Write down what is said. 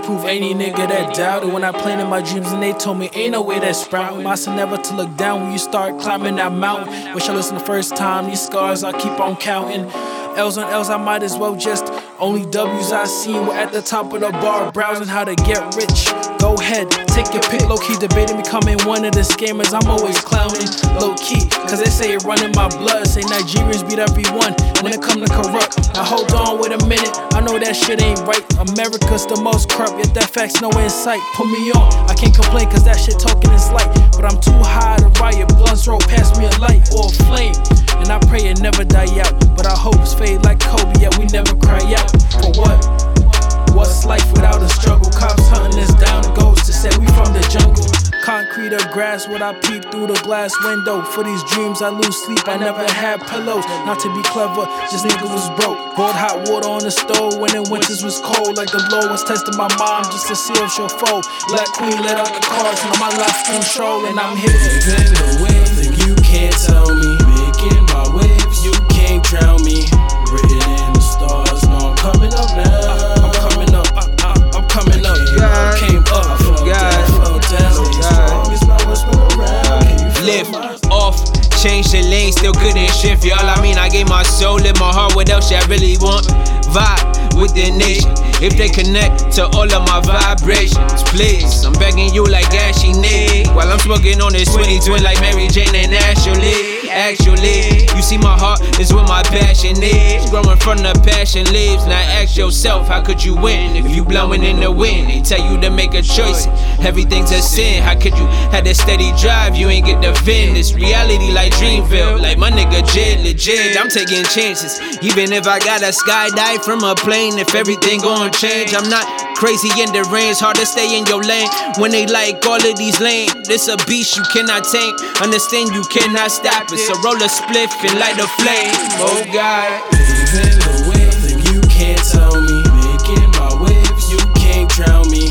prove any nigga that doubted. When I planted my dreams and they told me ain't no way that sprout. I said never to look down when you start climbing that mountain. Wish I listened the first time. These scars I keep on counting. L's on L's, I might as well just. Only W's I seen were at the top of the bar, browsing how to get rich. Go ahead, take your pick. Low key debating becoming one of the scammers. I'm always clowning, low key, cause they say it running my blood. Say Nigerians beat everyone when it come to corrupt. Now hold on, wait a minute. I know that shit ain't right. America's the most corrupt, yet that fact's no insight. Put me on, I can't complain cause that shit talking is light. But I'm too high to riot. Blunts roll past me a light or a flame. And I pray it never die out. Grass, what I peep through the glass window. For these dreams, I lose sleep. I never had pillows. Not to be clever, just nigga was broke. Boiled hot water on the stove when the winters was cold. Like the Lord was testing my mom just to see if she'll fold. Black queen let out the cards, now my life's control, and I'm here. Living the wave, you can't tell me. Making my waves, you can't drown me. Still couldn't y'all. I mean, I gave my soul and my heart. What else I really want? Vibe with the nation. If they connect to all of my vibrations, please. I'm begging you like Ashy Nick. While I'm smoking on this 20 twin like Mary Jane and Ashley. Actually, see, my heart is where my passion is. Growing from the passion lives. Now ask yourself, how could you win if you blowing in the wind? They tell you to make a choice. Everything's a sin. How could you had a steady drive? You ain't get the fin. This reality like Dreamville. Like my nigga J.I.D, legit. I'm taking chances. Even if I gotta skydive from a plane, if everything gon' change, I'm not crazy in the range. Hard to stay in your lane when they like all of these lanes, This a beast you cannot tame. Understand you cannot stop it. So roll a spliff and light a flame. Oh God. Living the wave, and you can't tell me. Making my waves, you can't drown me.